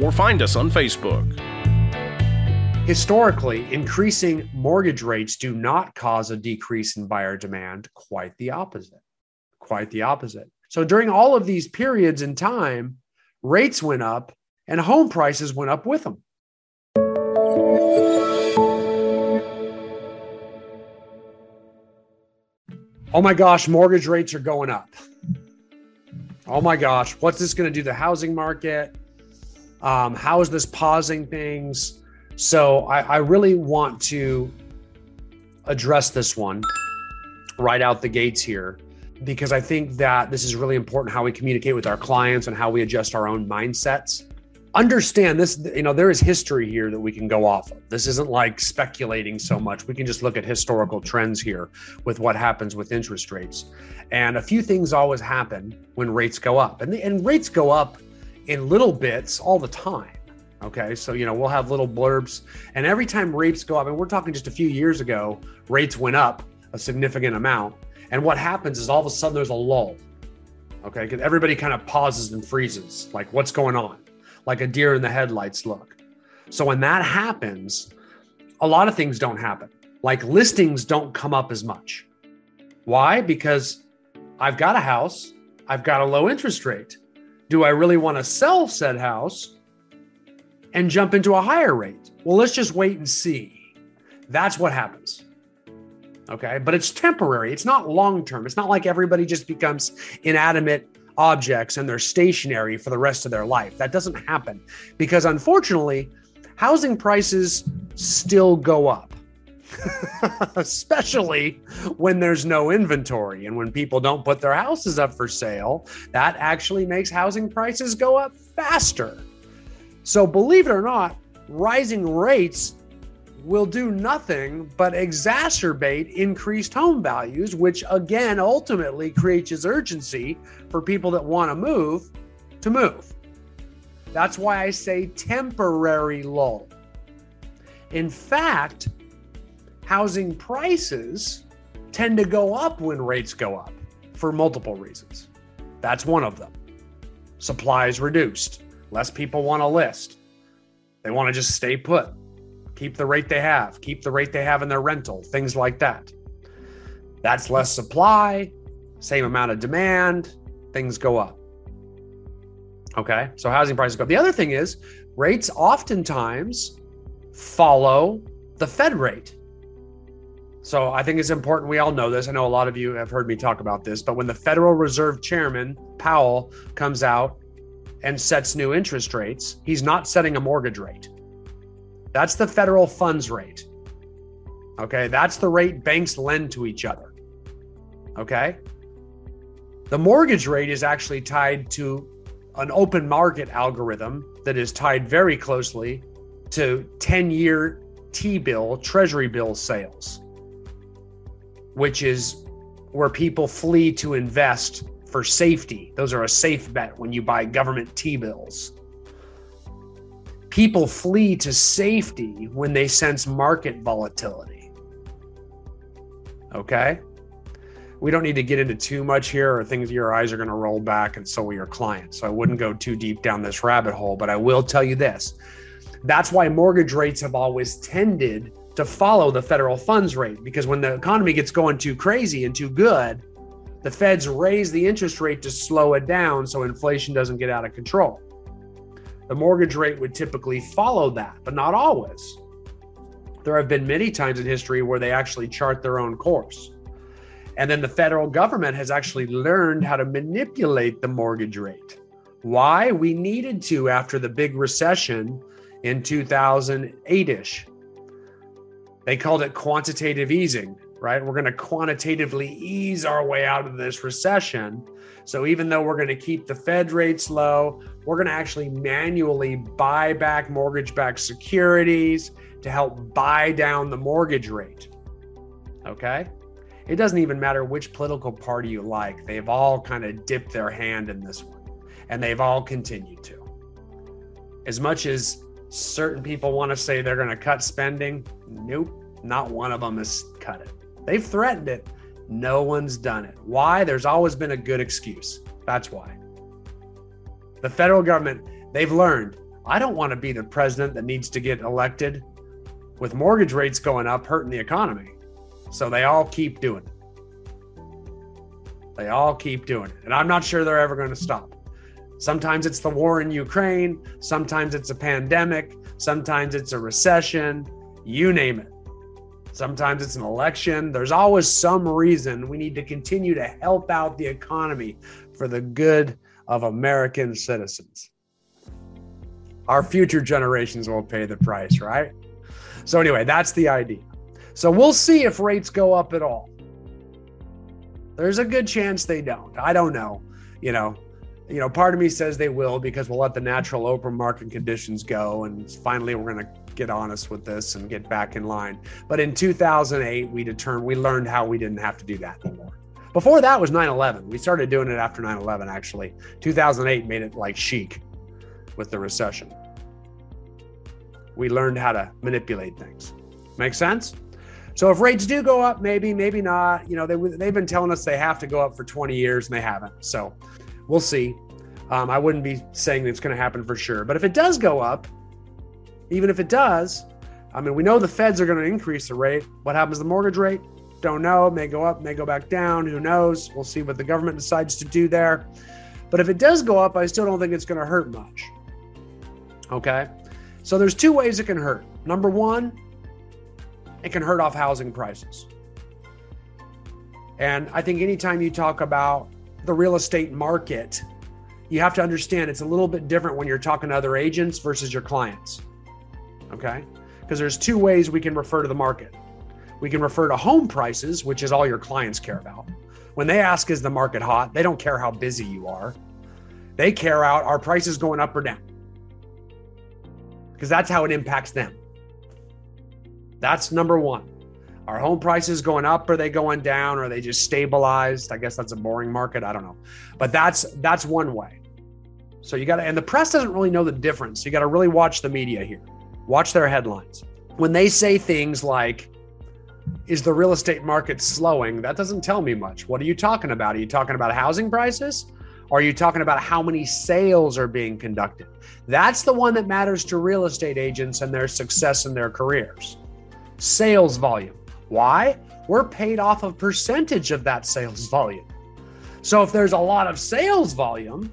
or find us on Facebook. Historically, increasing mortgage rates do not cause a decrease in buyer demand, quite the opposite. Quite the opposite. So during all of these periods in time, rates went up and home prices went up with them. Oh my gosh, mortgage rates are going up. Oh my gosh, what's this going to do to the housing market? Um, how is this pausing things? So I, I really want to address this one right out the gates here because I think that this is really important how we communicate with our clients and how we adjust our own mindsets. Understand this, you know, there is history here that we can go off of. This isn't like speculating so much. We can just look at historical trends here with what happens with interest rates. And a few things always happen when rates go up. And, the, and rates go up in little bits all the time. Okay. So, you know, we'll have little blurbs. And every time rates go up, and we're talking just a few years ago, rates went up a significant amount. And what happens is all of a sudden there's a lull. Okay. Because everybody kind of pauses and freezes, like, what's going on? Like a deer in the headlights look. So, when that happens, a lot of things don't happen. Like listings don't come up as much. Why? Because I've got a house, I've got a low interest rate do I really want to sell said house and jump into a higher rate? Well, let's just wait and see. That's what happens. Okay. But it's temporary, it's not long term. It's not like everybody just becomes inanimate objects and they're stationary for the rest of their life. That doesn't happen because unfortunately, housing prices still go up. especially when there's no inventory and when people don't put their houses up for sale. That actually makes housing prices go up faster. So, believe it or not, rising rates will do nothing but exacerbate increased home values, which again ultimately creates urgency for people that want to move to move. That's why I say temporary lull. In fact, housing prices tend to go up when rates go up for multiple reasons. That's one of them. Supply is reduced. Less people want to list. They want to just stay put, keep the rate they have, keep the rate they have in their rental, things like that. That's less supply, same amount of demand, things go up. Okay, so housing prices go up. The other thing is rates oftentimes follow the Fed rate. So I think it's important. We all know this. I know a lot of you have heard me talk about this, but when the Federal Reserve Chairman Powell comes out and sets new interest rates, he's not setting a mortgage rate. That's the federal funds rate. Okay. That's the rate banks lend to each other. Okay. The mortgage rate is actually tied to an open market algorithm that is tied very closely to 10 year T bill, treasury bill sales which is where people flee to invest for safety. Those are a safe bet when you buy government T bills. People flee to safety when they sense market volatility. Okay? We don't need to get into too much here or things your eyes are going to roll back and so will your clients. So I wouldn't go too deep down this rabbit hole, but I will tell you this. That's why mortgage rates have always tended to follow the federal funds rate because when the economy gets going too crazy and too good, the feds raise the interest rate to slow it down so inflation doesn't get out of control. The mortgage rate would typically follow that, but not always. There have been many times in history where they actually chart their own course. And then the federal government has actually learned how to manipulate the mortgage rate. Why? We needed to after the big recession in 2008 ish. They called it quantitative easing. right? We're going to quantitatively ease our way out of this recession. So even though we're going to keep the Fed rates low, we're going to actually manually buy back mortgage backed securities to help buy down the mortgage rate. Okay? It doesn't even matter which political party you like, they've all kind of dipped their hand in this one, and they've all continued to. As much as certain people want to say they're going to cut spending, nope, not one of them has cut it. They've threatened it. No one's done it. Why? There's always been a good excuse. That's why. The federal government, they've learned I don't want to be the president that needs to get elected with mortgage rates going up, hurting the economy. So they all keep doing it. They all keep doing it. And I'm not sure they're ever going to stop. Sometimes it's the war in Ukraine. Sometimes it's a pandemic. Sometimes it's a recession. You name it. Sometimes it's an election. There's always some reason we need to continue to help out the economy for the good of American citizens. Our future generations will pay the price, right? So, anyway, that's the idea. So, we'll see if rates go up at all. There's a good chance they don't. I don't know. You know, you know, part of me says they will because we'll let the natural open market conditions go, and finally we're going to get honest with this and get back in line. But in 2008, we determined we learned how we didn't have to do that anymore. Before that was 9/11. We started doing it after 9/11. Actually, 2008 made it like chic with the recession. We learned how to manipulate things. Make sense? So if rates do go up, maybe, maybe not. You know, they, they've been telling us they have to go up for 20 years and they haven't. So We'll see. Um, I wouldn't be saying it's going to happen for sure. But if it does go up, even if it does, I mean, we know the feds are going to increase the rate. What happens to the mortgage rate? Don't know. May go up, may go back down. Who knows? We'll see what the government decides to do there. But if it does go up, I still don't think it's going to hurt much. Okay. So there's two ways it can hurt. Number one, it can hurt off housing prices. And I think anytime you talk about the real estate market, you have to understand it's a little bit different when you're talking to other agents versus your clients. Okay? Because there's two ways we can refer to the market. We can refer to home prices, which is all your clients care about. When they ask, is the market hot? They don't care how busy you are. They care out are prices going up or down? Because that's how it impacts them. That's number one. Are home prices going up? Are they going down? Are they just stabilized? I guess that's a boring market. I don't know. But that's that's one way. So you got to, and the press doesn't really know the difference. You got to really watch the media here. Watch their headlines. When they say things like, is the real estate market slowing? That doesn't tell me much. What are you talking about? Are you talking about housing prices? Are you talking about how many sales are being conducted? That's the one that matters to real estate agents and their success in their careers. Sales volume. Why? We're paid off a percentage of that sales volume. So if there's a lot of sales volume,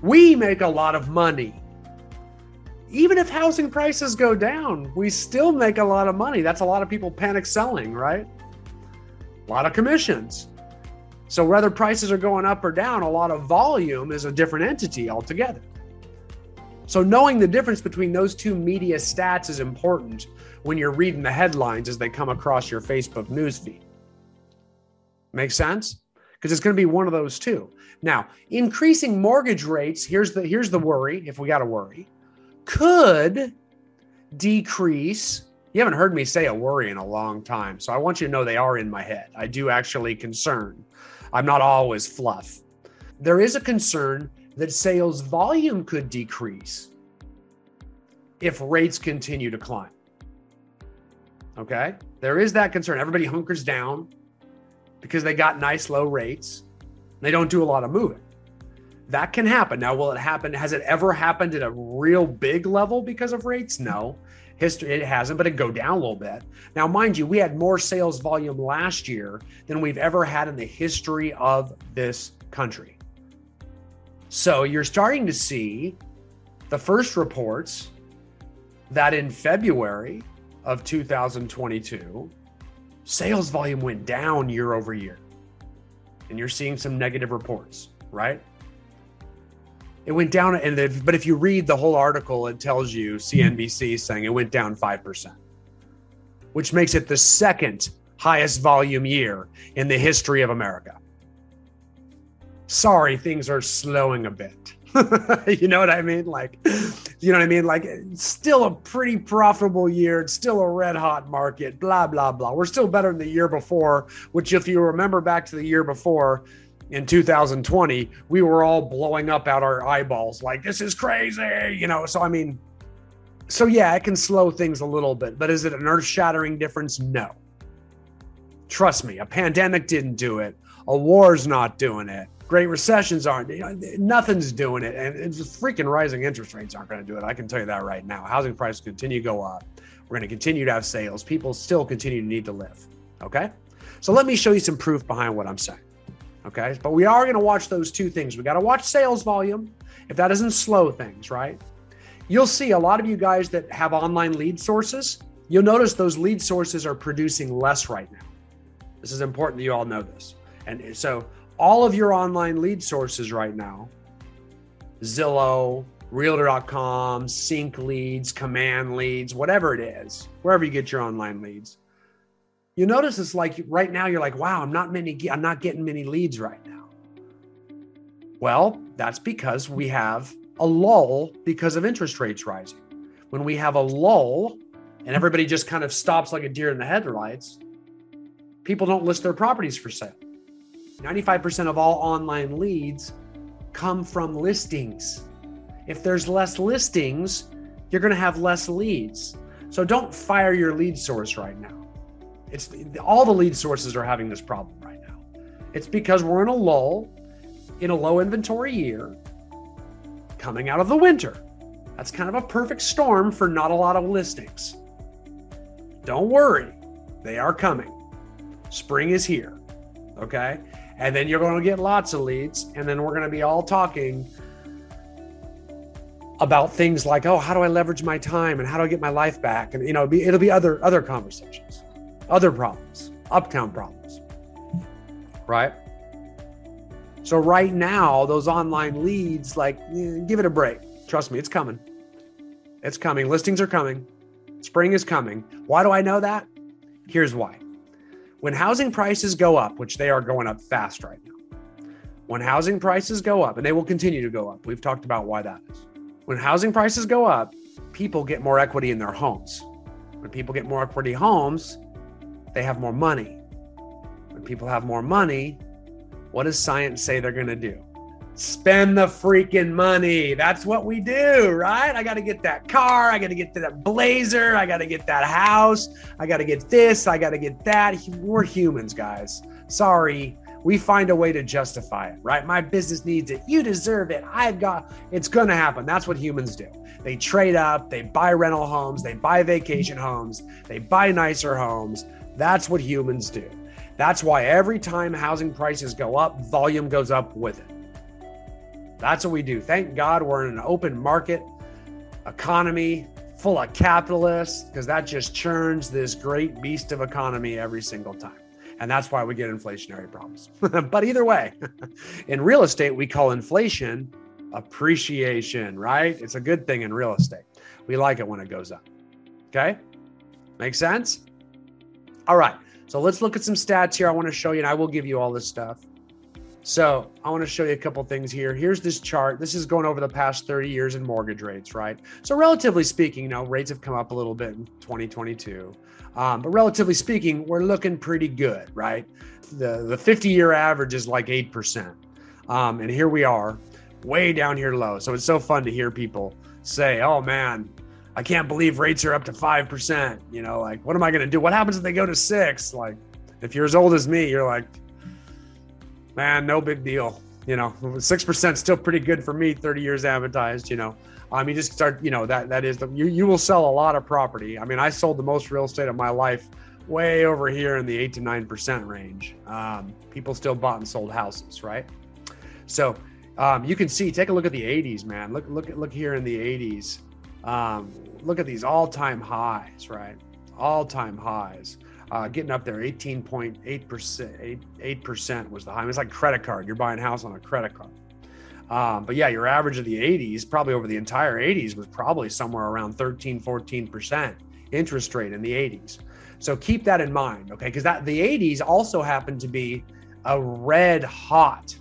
we make a lot of money. Even if housing prices go down, we still make a lot of money. That's a lot of people panic selling, right? A lot of commissions. So whether prices are going up or down, a lot of volume is a different entity altogether. So knowing the difference between those two media stats is important when you're reading the headlines as they come across your Facebook newsfeed. Make sense? Because it's going to be one of those two. Now, increasing mortgage rates, here's the here's the worry, if we got to worry, could decrease. You haven't heard me say a worry in a long time, so I want you to know they are in my head. I do actually concern. I'm not always fluff. There is a concern that sales volume could decrease if rates continue to climb. Okay. There is that concern. Everybody hunkers down because they got nice low rates. They don't do a lot of moving. That can happen. Now, will it happen? Has it ever happened at a real big level because of rates? No. History, it hasn't, but it go down a little bit. Now, mind you, we had more sales volume last year than we've ever had in the history of this country. So you're starting to see the first reports that in February of 2022, sales volume went down year over year. And you're seeing some negative reports, right? It went down, and the, but if you read the whole article, it tells you CNBC saying it went down 5%, which makes it the second highest volume year in the history of America. Sorry, things are slowing a bit. you know what I mean? Like, you know what I mean? Like, still a pretty profitable year. It's still a red hot market, blah, blah, blah. We're still better than the year before, which, if you remember back to the year before in 2020, we were all blowing up out our eyeballs like, this is crazy, you know? So, I mean, so yeah, it can slow things a little bit, but is it an earth shattering difference? No. Trust me, a pandemic didn't do it, a war's not doing it. Great recessions aren't you know, nothing's doing it and it's just freaking rising interest rates aren't going to do it. I can tell you that right now. Housing prices continue to go up. We're going to continue to have sales. People still continue to need to live okay? So let me show you some proof behind what i'm saying okay? But we are going to watch those two things. We got to watch sales volume. If that doesn't slow things right? You'll see a lot of you guys that have online lead sources you'll notice those lead sources are producing less right now. This is important that you all know this. And so all of your online lead sources right now Zillow, Realtor.com, Sync leads, Command leads, whatever it is, wherever you get your online leads. You notice it's like right now you're like, wow, I'm not many, I'm not getting many leads right now. Well, that's because we have a lull because of interest rates rising. When we have a lull and everybody just kind of stops like a deer in the headlights, people don't list their properties for sale. 95% of all online leads come from listings. If there's less listings, you're going to have less leads. So don't fire your lead source right now. It's all the lead sources are having this problem right now. It's because we're in a lull in a low inventory year coming out of the winter. That's kind of a perfect storm for not a lot of listings. Don't worry, they are coming. Spring is here. Okay. And then you're going to get lots of leads. And then we're going to be all talking about things like, oh, how do I leverage my time and how do I get my life back? And you know, it'll be, it'll be other other conversations, other problems, uptown problems. Right? So right now, those online leads, like, eh, give it a break. Trust me, it's coming. It's coming. Listings are coming. Spring is coming. Why do I know that? Here's why. When housing prices go up, which they are going up fast right now, when housing prices go up, and they will continue to go up, we've talked about why that is. When housing prices go up, people get more equity in their homes. When people get more equity homes, they have more money. When people have more money, what does science say they're going to do? spend the freaking money. That's what we do, right? I got to get that car. I got to get that blazer. I got to get that house. I got to get this. I got to get that. We're humans, guys. Sorry. We find a way to justify it, right? My business needs it. You deserve it. I've got it's going to happen. That's what humans do. They trade up, they buy rental homes, they buy vacation homes, they buy nicer homes. That's what humans do. That's why every time housing prices go up, volume goes up with it. That's what we do. Thank God we're in an open market economy full of capitalists because that just churns this great beast of economy every single time. And that's why we get inflationary problems. but either way, in real estate, we call inflation appreciation, right? It's a good thing in real estate. We like it when it goes up. Okay? Make sense? All right. So let's look at some stats here. I want to show you, and I will give you all this stuff. So I want to show you a couple things here. Here's this chart. This is going over the past 30 years in mortgage rates, right? So relatively speaking, you know, rates have come up a little bit in 2022. Um, but relatively speaking, we're looking pretty good, right? The the 50 year average is like 8%. Um, and here we are, way down here low. So it's so fun to hear people say, oh man, I can't believe rates are up to 5%. You know, like, what am I going to do? What happens if they go to six? Like, if you're as old as me, you're like, man, no big deal. You know, six percent still pretty good for me. Thirty years advertised. You know, I mean, just start. You know, that that is the you you will sell a lot of property. I mean, I sold the most real estate of my life way over here in the eight to nine percent range. Um, people still bought and sold houses, right? So um, you can see. Take a look at the '80s, man. Look look look here in the '80s. Um, look at these all-time highs, right? All-time highs uh, getting up there 18.8%, 8, percent was the high. It's like credit card. You're buying a house on a credit card. Um, but yeah, your average of the 80s, probably over the entire 80s, was probably somewhere around 13, 14% interest rate in the 80s. So keep that in mind, okay? Because that the 80s also happened to be a red hot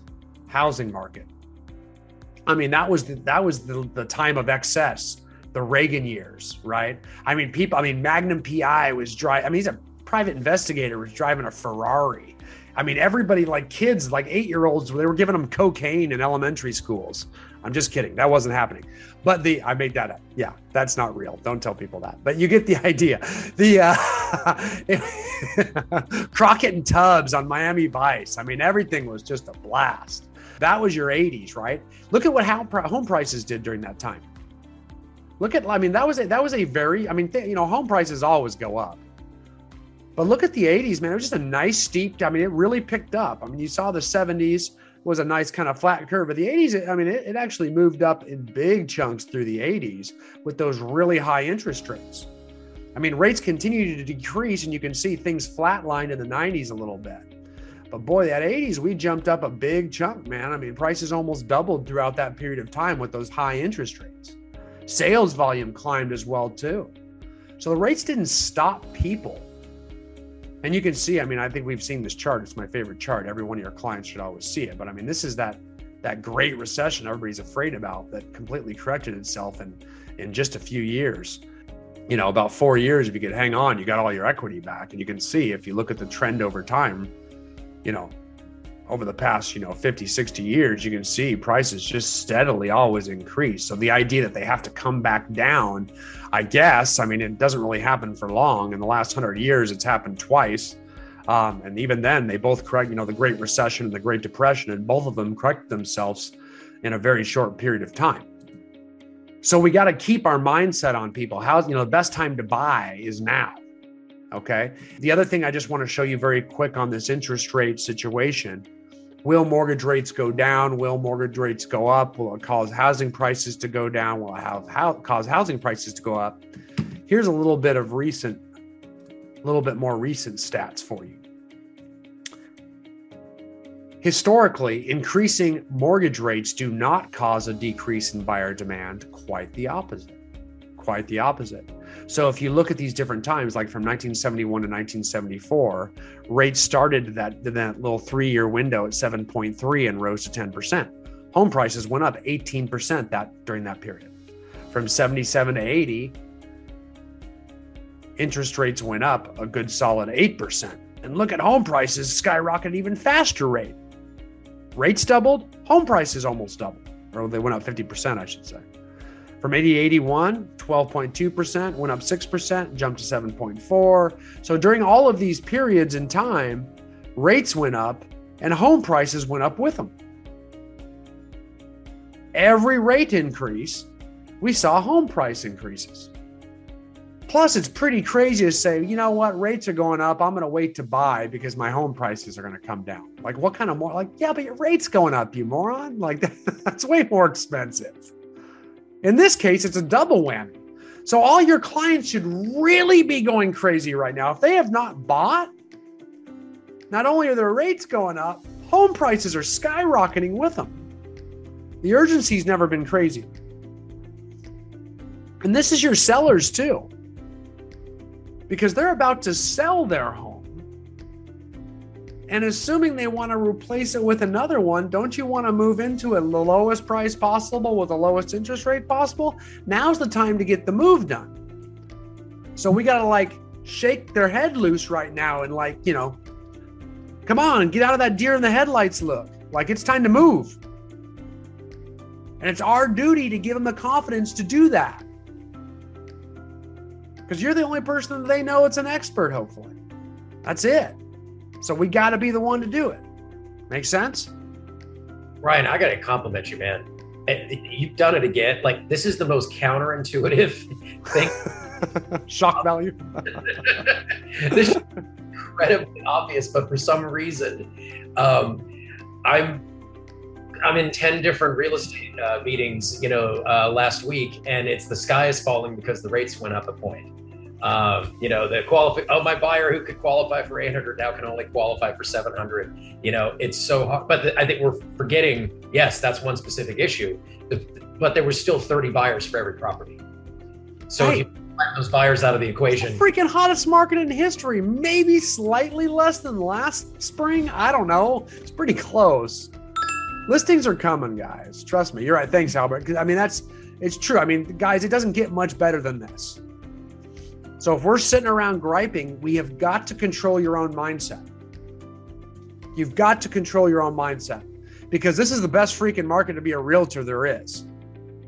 housing market. I mean, that was the, that was the, the time of excess, the Reagan years, right? I mean, people. I mean, Magnum PI was dry. I mean, he's a private investigator was driving a Ferrari. I mean, everybody like kids, like eight year olds, they were giving them cocaine in elementary schools. I'm just kidding. That wasn't happening. But the I made that up. Yeah, that's not real. Don't tell people that. But you get the idea. The uh, Crockett and Tubbs on Miami Vice. I mean, everything was just a blast. That was your 80s, right? Look at what home prices did during that time. Look at, I mean, that was a, that was a very, I mean, th- you know, home prices always go up. But look at the 80s, man. It was just a nice steep. I mean, it really picked up. I mean, you saw the 70s was a nice kind of flat curve, but the 80s, I mean, it, it actually moved up in big chunks through the 80s with those really high interest rates. I mean, rates continue to decrease, and you can see things flatlined in the 90s a little bit. But boy, that 80s, we jumped up a big chunk, man. I mean, prices almost doubled throughout that period of time with those high interest rates. Sales volume climbed as well, too. So the rates didn't stop people. And you can see, I mean, I think we've seen this chart. It's my favorite chart. Every one of your clients should always see it. But I mean, this is that that great recession everybody's afraid about that completely corrected itself in in just a few years you know about four years if you could hang on you got all your equity back and you can see if you look at the trend over time you know, over the past, you know, 50, 60 years, you can see prices just steadily always increase. So the idea that they have to come back down, I guess, I mean, it doesn't really happen for long. In the last hundred years, it's happened twice. Um, and even then, they both correct, you know, the Great Recession and the Great Depression, and both of them correct themselves in a very short period of time. So we got to keep our mindset on people. How, you know, the best time to buy is now. Okay. The other thing I just want to show you very quick on this interest rate situation will mortgage rates go down? Will mortgage rates go up? Will it cause housing prices to go down? Will it have how, cause housing prices to go up? Here's a little bit of recent, a little bit more recent stats for you. Historically, increasing mortgage rates do not cause a decrease in buyer demand, quite the opposite. Quite the opposite. So if you look at these different times, like from 1971 to 1974, rates started that that little three-year window at 7.3 and rose to 10%. Home prices went up 18% that during that period. From 77 to 80, interest rates went up a good solid 8%. And look at home prices skyrocketed even faster rate. Rates doubled, home prices almost doubled, or they went up 50%, I should say. From 80 81, 12.2%, went up 6%, jumped to 7.4. So during all of these periods in time, rates went up and home prices went up with them. Every rate increase, we saw home price increases. Plus, it's pretty crazy to say, you know what, rates are going up. I'm going to wait to buy because my home prices are going to come down. Like, what kind of more? Like, yeah, but your rate's going up, you moron. Like, that's way more expensive. In this case, it's a double whammy. So all your clients should really be going crazy right now. If they have not bought, not only are their rates going up, home prices are skyrocketing with them. The urgency's never been crazy. And this is your sellers too. Because they're about to sell their home. And assuming they want to replace it with another one, don't you want to move into it the lowest price possible with the lowest interest rate possible? Now's the time to get the move done. So we got to like shake their head loose right now and like, you know, come on, get out of that deer in the headlights look. Like it's time to move. And it's our duty to give them the confidence to do that. Because you're the only person that they know it's an expert, hopefully. That's it. So we got to be the one to do it. Make sense? Ryan, I got to compliment you, man. You've done it again. Like this is the most counterintuitive thing. Shock value. this is incredibly obvious, but for some reason, um, I'm I'm in ten different real estate uh, meetings, you know, uh, last week, and it's the sky is falling because the rates went up a point. Um, you know, the qualify. Oh, my buyer who could qualify for 800 now can only qualify for 700. You know, it's so hard. But the, I think we're forgetting. Yes, that's one specific issue. but there were still 30 buyers for every property. So right. those buyers out of the equation. Freaking hottest market in history. Maybe slightly less than last spring. I don't know. It's pretty close. Listings are coming, guys. Trust me. You're right. Thanks, Albert. I mean, that's it's true. I mean, guys, it doesn't get much better than this. So if we're sitting around griping, we have got to control your own mindset. You've got to control your own mindset because this is the best freaking market to be a realtor there is.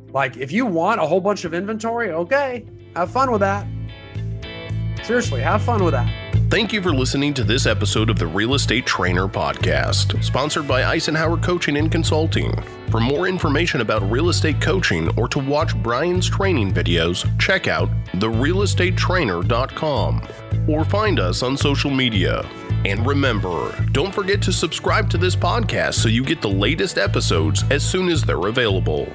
Like, if you want a whole bunch of inventory, okay, have fun with that. Seriously, have fun with that. Thank you for listening to this episode of the Real Estate Trainer Podcast, sponsored by Icenhower Coaching and Consulting. For more information about real estate coaching or to watch Brian's training videos, check out therealestatetrainer.com or find us on social media. And remember, don't forget to subscribe to this podcast so you get the latest episodes as soon as they're available.